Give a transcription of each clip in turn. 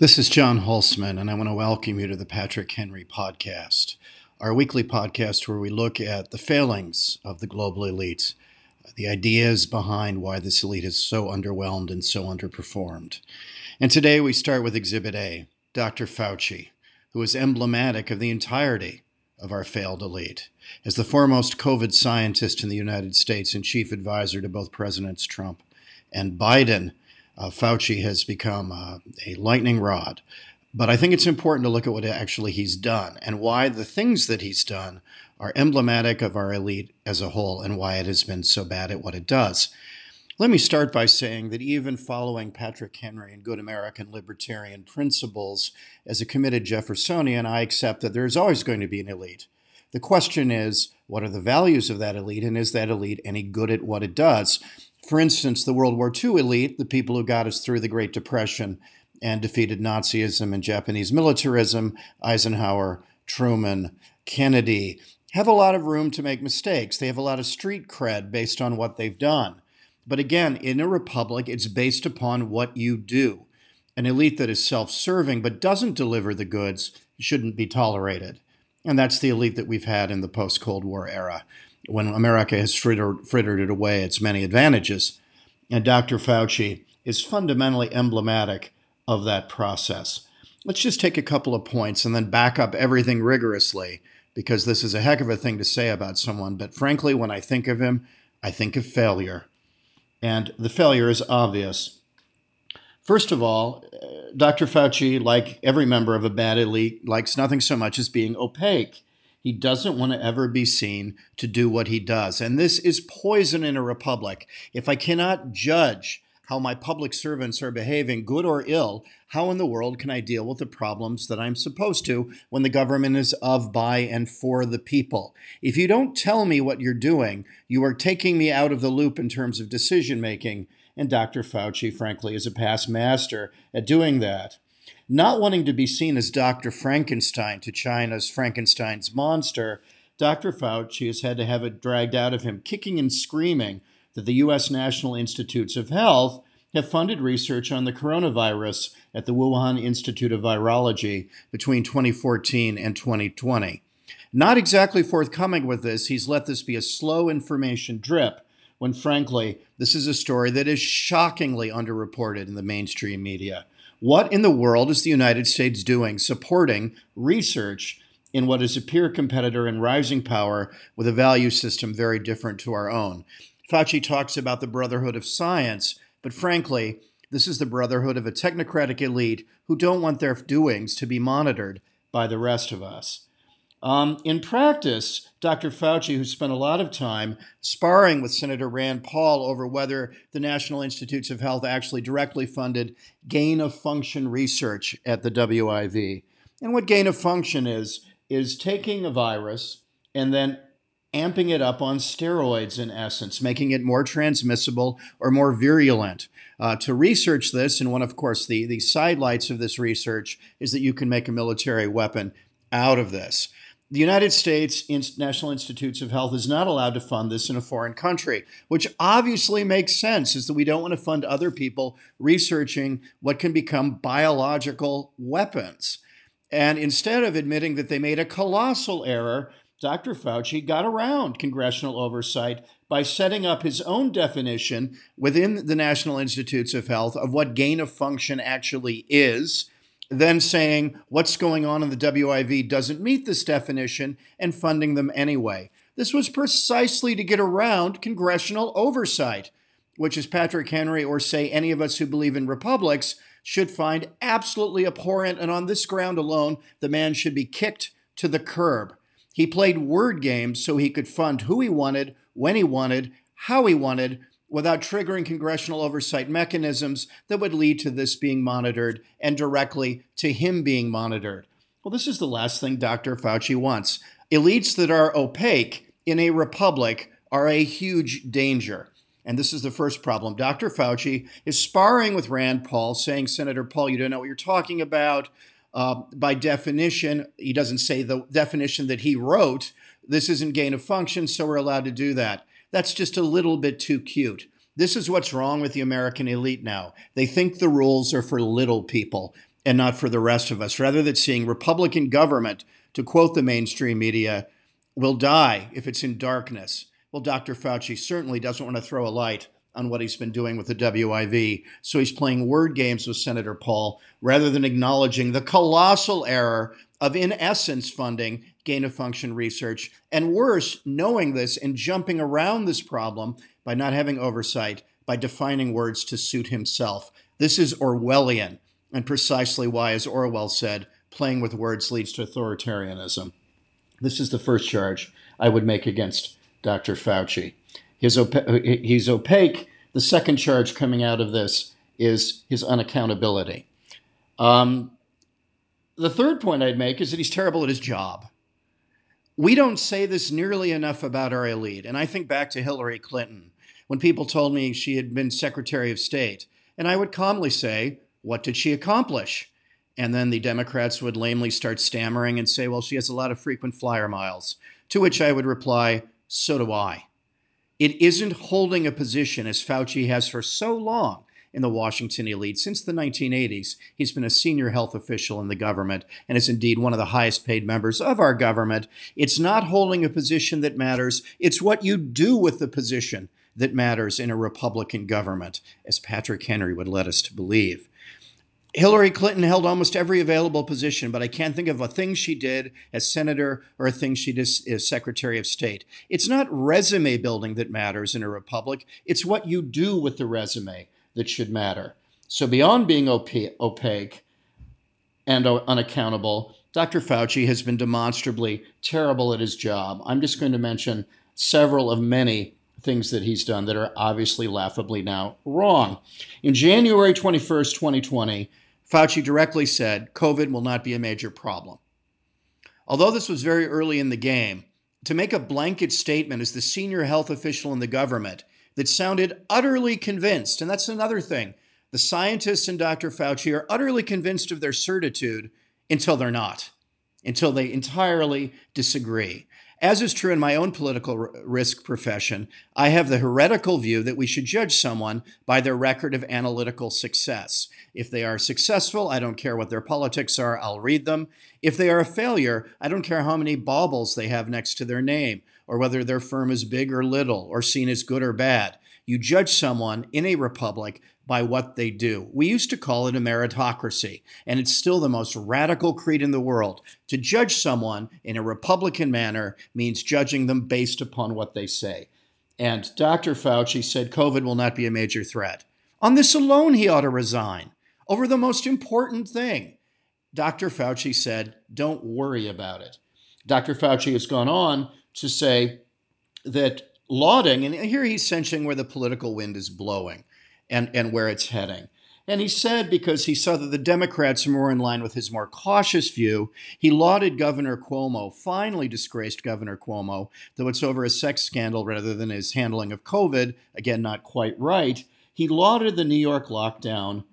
This is John Hulsman, and I want to welcome you to the Patrick Henry Podcast, our weekly podcast where we look at the failings of the global elite, the ideas behind why this elite is so underwhelmed and so underperformed. And today we start with Exhibit A Dr. Fauci, who is emblematic of the entirety of our failed elite. As the foremost COVID scientist in the United States and chief advisor to both Presidents Trump and Biden, uh, Fauci has become uh, a lightning rod. But I think it's important to look at what actually he's done and why the things that he's done are emblematic of our elite as a whole and why it has been so bad at what it does. Let me start by saying that even following Patrick Henry and good American libertarian principles as a committed Jeffersonian, I accept that there is always going to be an elite. The question is, what are the values of that elite, and is that elite any good at what it does? For instance, the World War II elite, the people who got us through the Great Depression and defeated Nazism and Japanese militarism, Eisenhower, Truman, Kennedy, have a lot of room to make mistakes. They have a lot of street cred based on what they've done. But again, in a republic, it's based upon what you do. An elite that is self serving but doesn't deliver the goods shouldn't be tolerated. And that's the elite that we've had in the post Cold War era when America has frittered, frittered it away its many advantages. And Dr. Fauci is fundamentally emblematic of that process. Let's just take a couple of points and then back up everything rigorously because this is a heck of a thing to say about someone. But frankly, when I think of him, I think of failure. And the failure is obvious. First of all, Dr. Fauci, like every member of a bad elite, likes nothing so much as being opaque. He doesn't want to ever be seen to do what he does. And this is poison in a republic. If I cannot judge how my public servants are behaving, good or ill, how in the world can I deal with the problems that I'm supposed to when the government is of, by, and for the people? If you don't tell me what you're doing, you are taking me out of the loop in terms of decision making. And Dr. Fauci, frankly, is a past master at doing that. Not wanting to be seen as Dr. Frankenstein to China's Frankenstein's monster, Dr. Fauci has had to have it dragged out of him, kicking and screaming that the U.S. National Institutes of Health have funded research on the coronavirus at the Wuhan Institute of Virology between 2014 and 2020. Not exactly forthcoming with this, he's let this be a slow information drip, when frankly, this is a story that is shockingly underreported in the mainstream media. What in the world is the United States doing supporting research in what is a peer competitor and rising power with a value system very different to our own? Fauci talks about the brotherhood of science, but frankly, this is the brotherhood of a technocratic elite who don't want their doings to be monitored by the rest of us. Um, in practice, Dr. Fauci, who spent a lot of time sparring with Senator Rand Paul over whether the National Institutes of Health actually directly funded gain of function research at the WIV. And what gain of function is, is taking a virus and then amping it up on steroids, in essence, making it more transmissible or more virulent. Uh, to research this, and one, of course, the, the sidelights of this research is that you can make a military weapon out of this the United States National Institutes of Health is not allowed to fund this in a foreign country, which obviously makes sense, is that we don't want to fund other people researching what can become biological weapons. And instead of admitting that they made a colossal error, Dr. Fauci got around congressional oversight by setting up his own definition within the National Institutes of Health of what gain of function actually is then saying what's going on in the WIV doesn't meet this definition and funding them anyway. This was precisely to get around congressional oversight, which, as Patrick Henry or say any of us who believe in republics should find absolutely abhorrent. And on this ground alone, the man should be kicked to the curb. He played word games so he could fund who he wanted, when he wanted, how he wanted, without triggering congressional oversight mechanisms that would lead to this being monitored and directly to him being monitored. Well, this is the last thing Dr. Fauci wants. Elites that are opaque in a republic are a huge danger. And this is the first problem. Dr. Fauci is sparring with Rand Paul, saying, Senator Paul, you don't know what you're talking about. Uh, by definition, he doesn't say the definition that he wrote. This isn't gain of function, so we're allowed to do that. That's just a little bit too cute. This is what's wrong with the American elite now. They think the rules are for little people. and not for the rest of us, rather than seeing Republican government, to quote the mainstream media, will die if it's in darkness. Well, Dr. Fauci certainly doesn't want to throw a light on what he's been doing with the WIV. So he's playing word games with Senator Paul rather than acknowledging the colossal error of, in essence, funding gain of function research. And worse, knowing this and jumping around this problem by not having oversight, by defining words to suit himself. This is Orwellian, and precisely why, as Orwell said, playing with words leads to authoritarianism. This is the first charge I would make against Dr. Fauci. His he's opaque. The second charge coming out of this is his unaccountability. Um, the third point I'd make is that he's terrible at his job. We don't say this nearly enough about our elite. And I think back to Hillary Clinton when people told me she had been Secretary of State. And I would calmly say, What did she accomplish? And then the Democrats would lamely start stammering and say, Well, she has a lot of frequent flyer miles. To which I would reply, So do I. It isn't holding a position as Fauci has for so long in the Washington elite. Since the 1980s, he's been a senior health official in the government and is indeed one of the highest paid members of our government. It's not holding a position that matters, it's what you do with the position that matters in a Republican government, as Patrick Henry would let us to believe. Hillary Clinton held almost every available position, but I can't think of a thing she did as senator or a thing she did as secretary of state. It's not resume building that matters in a republic, it's what you do with the resume that should matter. So, beyond being opaque and unaccountable, Dr. Fauci has been demonstrably terrible at his job. I'm just going to mention several of many things that he's done that are obviously laughably now wrong. In January 21st, 2020, Fauci directly said COVID will not be a major problem. Although this was very early in the game, to make a blanket statement as the senior health official in the government that sounded utterly convinced, and that's another thing. The scientists and Dr. Fauci are utterly convinced of their certitude until they're not, until they entirely disagree. As is true in my own political risk profession, I have the heretical view that we should judge someone by their record of analytical success. If they are successful, I don't care what their politics are, I'll read them. If they are a failure, I don't care how many baubles they have next to their name, or whether their firm is big or little, or seen as good or bad. You judge someone in a republic by what they do. We used to call it a meritocracy, and it's still the most radical creed in the world. To judge someone in a Republican manner means judging them based upon what they say. And Dr. Fauci said COVID will not be a major threat. On this alone, he ought to resign over the most important thing. Dr. Fauci said, don't worry about it. Dr. Fauci has gone on to say that lauding, and here he's sensing where the political wind is blowing and, and where it's heading. And he said because he saw that the Democrats are more in line with his more cautious view, he lauded Governor Cuomo, finally disgraced Governor Cuomo, though it's over a sex scandal rather than his handling of COVID, again, not quite right. He lauded the New York lockdown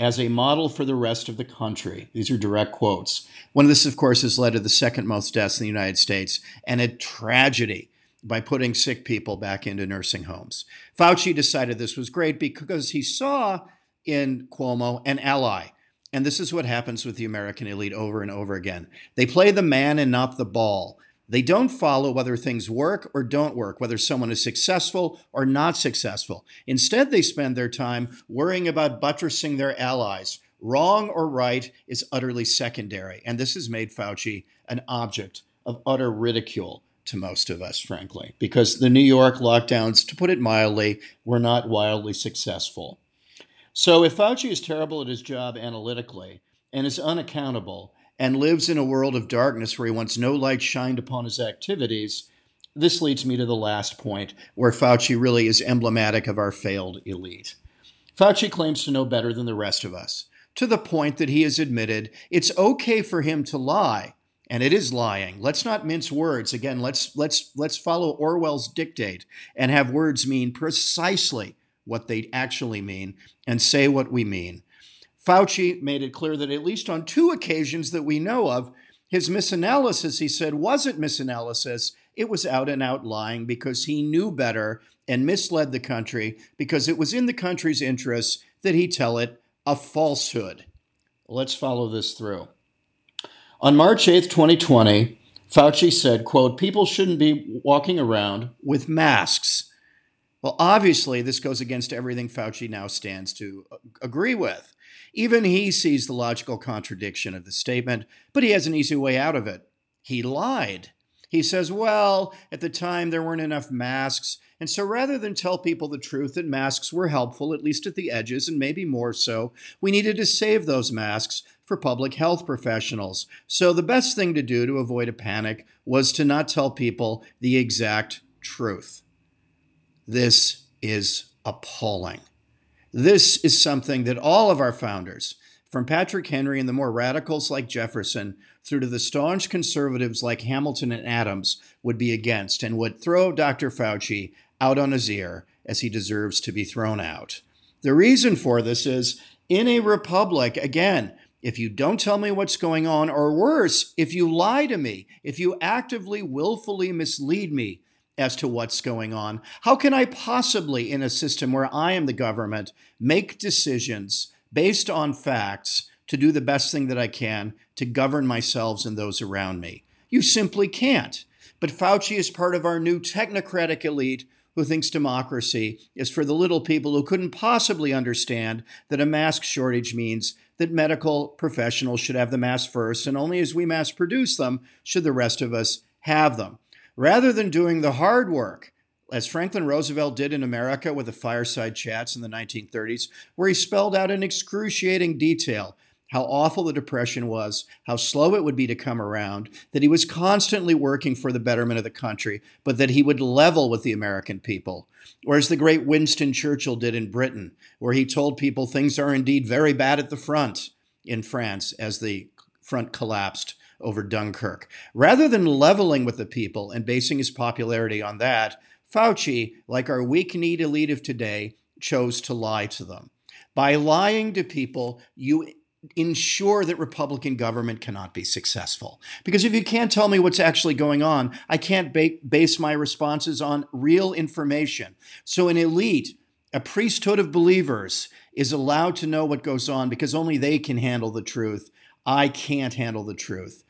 as a model for the rest of the country. These are direct quotes. One of this, of course, has led to the second most deaths in the United States and a tragedy by putting sick people back into nursing homes. Fauci decided this was great because he saw in Cuomo an ally. And this is what happens with the American elite over and over again. They play the man and not the ball. They don't follow whether things work or don't work, whether someone is successful or not successful. Instead, they spend their time worrying about buttressing their allies. Wrong or right is utterly secondary. And this has made Fauci an object of utter ridicule to most of us, frankly, because the New York lockdowns, to put it mildly, were not wildly successful. So if Fauci is terrible at his job analytically and is unaccountable and lives in a world of darkness where he wants no light shined upon his activities, this leads me to the last point where Fauci really is emblematic of our failed elite. Fauci claims to know better than the rest of us, to the point that he has admitted it's okay for him to lie and it is lying. Let's not mince words. Again, let's let's let's follow Orwell's dictate and have words mean precisely what they actually mean and say what we mean. Fauci made it clear that at least on two occasions that we know of, his misanalysis, he said, wasn't misanalysis. It was out and out lying because he knew better and misled the country because it was in the country's interests that he tell it a falsehood. Let's follow this through. On March 8th, 2020, Fauci said, quote, people shouldn't be walking around with masks. Well, obviously, this goes against everything Fauci now stands to agree with. Even he sees the logical contradiction of the statement, but he has an easy way out of it. He lied. He says, well, at the time there weren't enough masks. And so rather than tell people the truth that masks were helpful, at least at the edges, and maybe more so, we needed to save those masks for public health professionals. So the best thing to do to avoid a panic was to not tell people the exact truth. This is appalling. This is something that all of our founders, from Patrick Henry and the more radicals like Jefferson, through to the staunch conservatives like Hamilton and Adams, would be against and would throw Dr. Fauci out on his ear as he deserves to be thrown out. The reason for this is in a republic, again, if you don't tell me what's going on, or worse, if you lie to me, if you actively, willfully mislead me as to what's going on, how can I possibly, in a system where I am the government, make decisions based on facts to do the best thing that I can to govern myself and those around me? You simply can't. But Fauci is part of our new technocratic elite who thinks democracy is for the little people who couldn't possibly understand that a mask shortage means that medical professionals should have the mask first, and only as we mass produce them should the rest of us have them. Rather than doing the hard work, as Franklin Roosevelt did in America with the fireside chats in the 1930s, where he spelled out in excruciating detail how awful the Depression was, how slow it would be to come around, that he was constantly working for the betterment of the country, but that he would level with the American people. Or as the great Winston Churchill did in Britain, where he told people things are indeed very bad at the front in France as the front collapsed over Dunkirk. Rather than leveling with the people and basing his popularity on that, Fauci, like our weak kneed elite of today, chose to lie to them. By lying to people, you ensure that Republican government cannot be successful. Because if you can't tell me what's actually going on, I can't ba- base my responses on real information. So, an elite, a priesthood of believers, is allowed to know what goes on because only they can handle the truth. I can't handle the truth.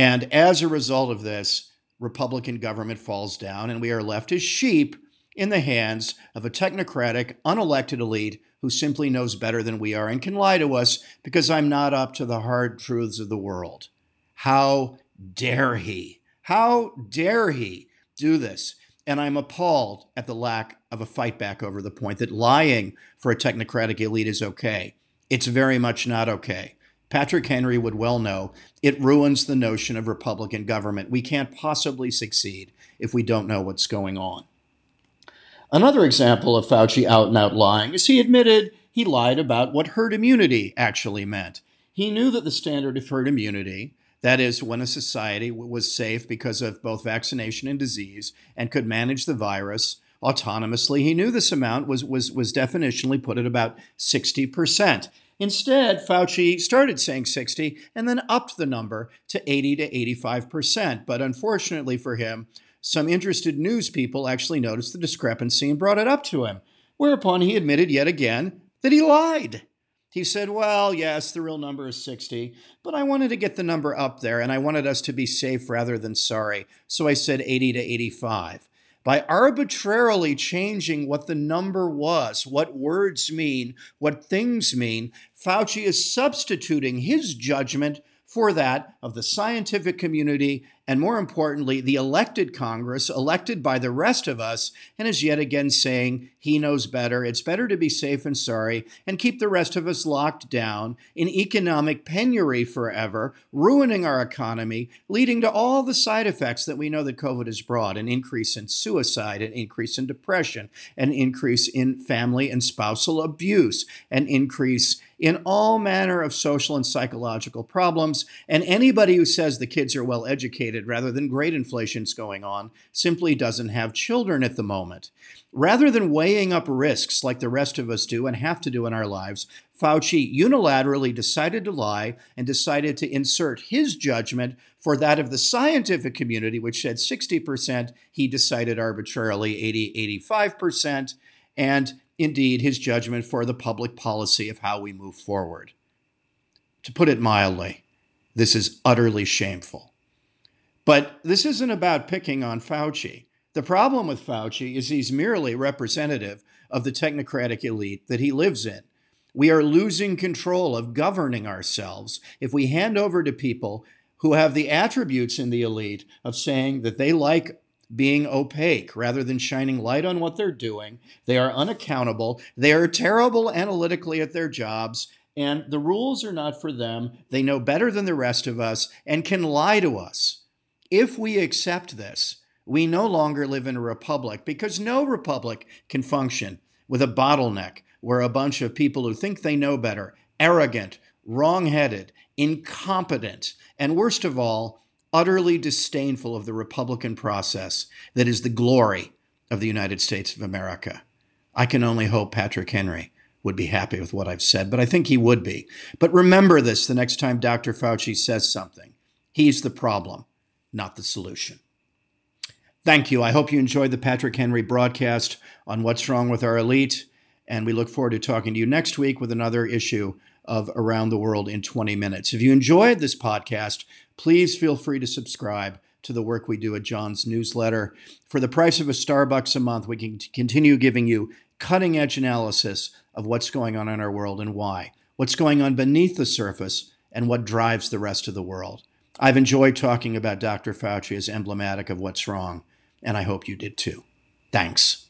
And as a result of this, Republican government falls down, and we are left as sheep in the hands of a technocratic, unelected elite who simply knows better than we are and can lie to us because I'm not up to the hard truths of the world. How dare he? How dare he do this? And I'm appalled at the lack of a fight back over the point that lying for a technocratic elite is okay. It's very much not okay. Patrick Henry would well know it ruins the notion of Republican government. We can't possibly succeed if we don't know what's going on. Another example of Fauci out and out lying is he admitted he lied about what herd immunity actually meant. He knew that the standard of herd immunity, that is, when a society was safe because of both vaccination and disease and could manage the virus autonomously, he knew this amount was, was, was definitionally put at about 60%. Instead, Fauci started saying 60 and then upped the number to 80 to 85%. But unfortunately for him, some interested news people actually noticed the discrepancy and brought it up to him, whereupon he admitted yet again that he lied. He said, Well, yes, the real number is 60, but I wanted to get the number up there and I wanted us to be safe rather than sorry. So I said 80 to 85. By arbitrarily changing what the number was, what words mean, what things mean, Fauci is substituting his judgment for that of the scientific community and more importantly, the elected Congress, elected by the rest of us, and is yet again saying he knows better. It's better to be safe and sorry and keep the rest of us locked down in economic penury forever, ruining our economy, leading to all the side effects that we know that COVID has brought an increase in suicide, an increase in depression, an increase in family and spousal abuse, an increase in all manner of social and psychological problems. And anybody who says the kids are well educated rather than great inflation's going on simply doesn't have children at the moment. Rather than weighing up risks like the rest of us do and have to do in our lives, Fauci unilaterally decided to lie and decided to insert his judgment for that of the scientific community, which said 60%. He decided arbitrarily 80, 85%. And indeed his judgment for the public policy of how we move forward. To put it mildly, this is utterly shameful. But this isn't about picking on Fauci. The problem with Fauci is he's merely representative of the technocratic elite that he lives in. We are losing control of governing ourselves if we hand over to people who have the attributes in the elite of saying that they like being opaque rather than shining light on what they're doing. They are unaccountable. They are terrible analytically at their jobs, and the rules are not for them. They know better than the rest of us and can lie to us. If we accept this, we no longer live in a republic because no republic can function with a bottleneck where a bunch of people who think they know better, arrogant, wrong headed, incompetent, and worst of all, utterly disdainful of the Republican process that is the glory of the United States of America. I can only hope Patrick Henry would be happy with what I've said, but I think he would be. But remember this the next time Dr. Fauci says something he's the problem, not the solution. Thank you. I hope you enjoyed the Patrick Henry broadcast on what's wrong with our elite. And we look forward to talking to you next week with another issue of Around the World in 20 Minutes. If you enjoyed this podcast, please feel free to subscribe to the work we do at John's newsletter. For the price of a Starbucks a month, we can continue giving you cutting edge analysis of what's going on in our world and why, what's going on beneath the surface, and what drives the rest of the world. I've enjoyed talking about Dr. Fauci as emblematic of what's wrong, and I hope you did too. Thanks.